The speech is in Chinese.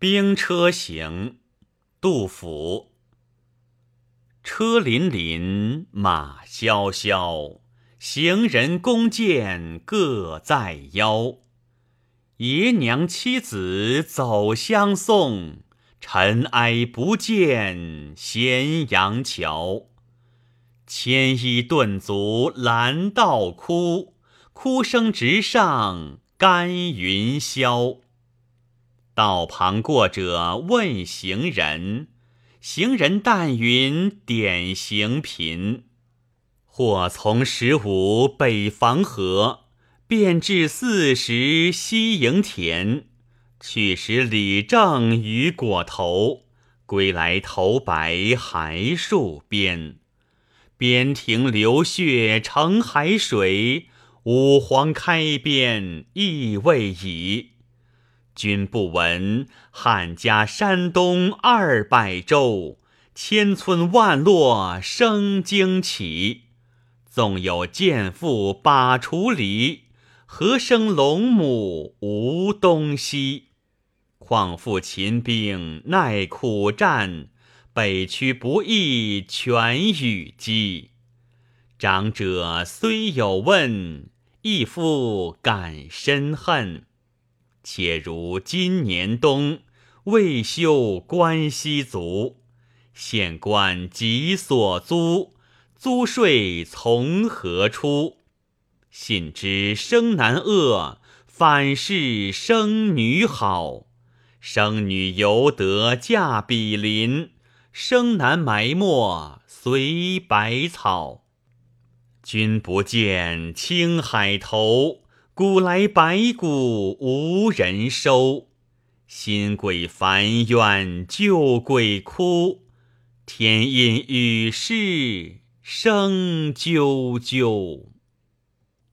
兵车行，杜甫。车辚辚，马萧萧，行人弓箭各在腰。爷娘妻子走相送，尘埃不见咸阳桥。牵衣顿足拦道哭，哭声直上干云霄。道旁过者问行人，行人但云点行频。或从十五北防河，便至四十西营田。去时李正于裹头，归来头白还戍边。边庭流血成海水，五皇开边亦未已。君不闻汉家山东二百州，千村万落生荆杞。纵有剑妇把锄犁，何生龙母无东西？况复秦兵耐苦战，北驱不易全与击。长者虽有问，亦复感深恨。且如今年冬，未休关西卒，县官急所租，租税从何出？信知生男恶，反是生女好。生女犹得嫁比邻，生男埋没随百草。君不见青海头。古来白骨无人收，新鬼烦怨旧鬼哭，天阴雨湿声啾啾。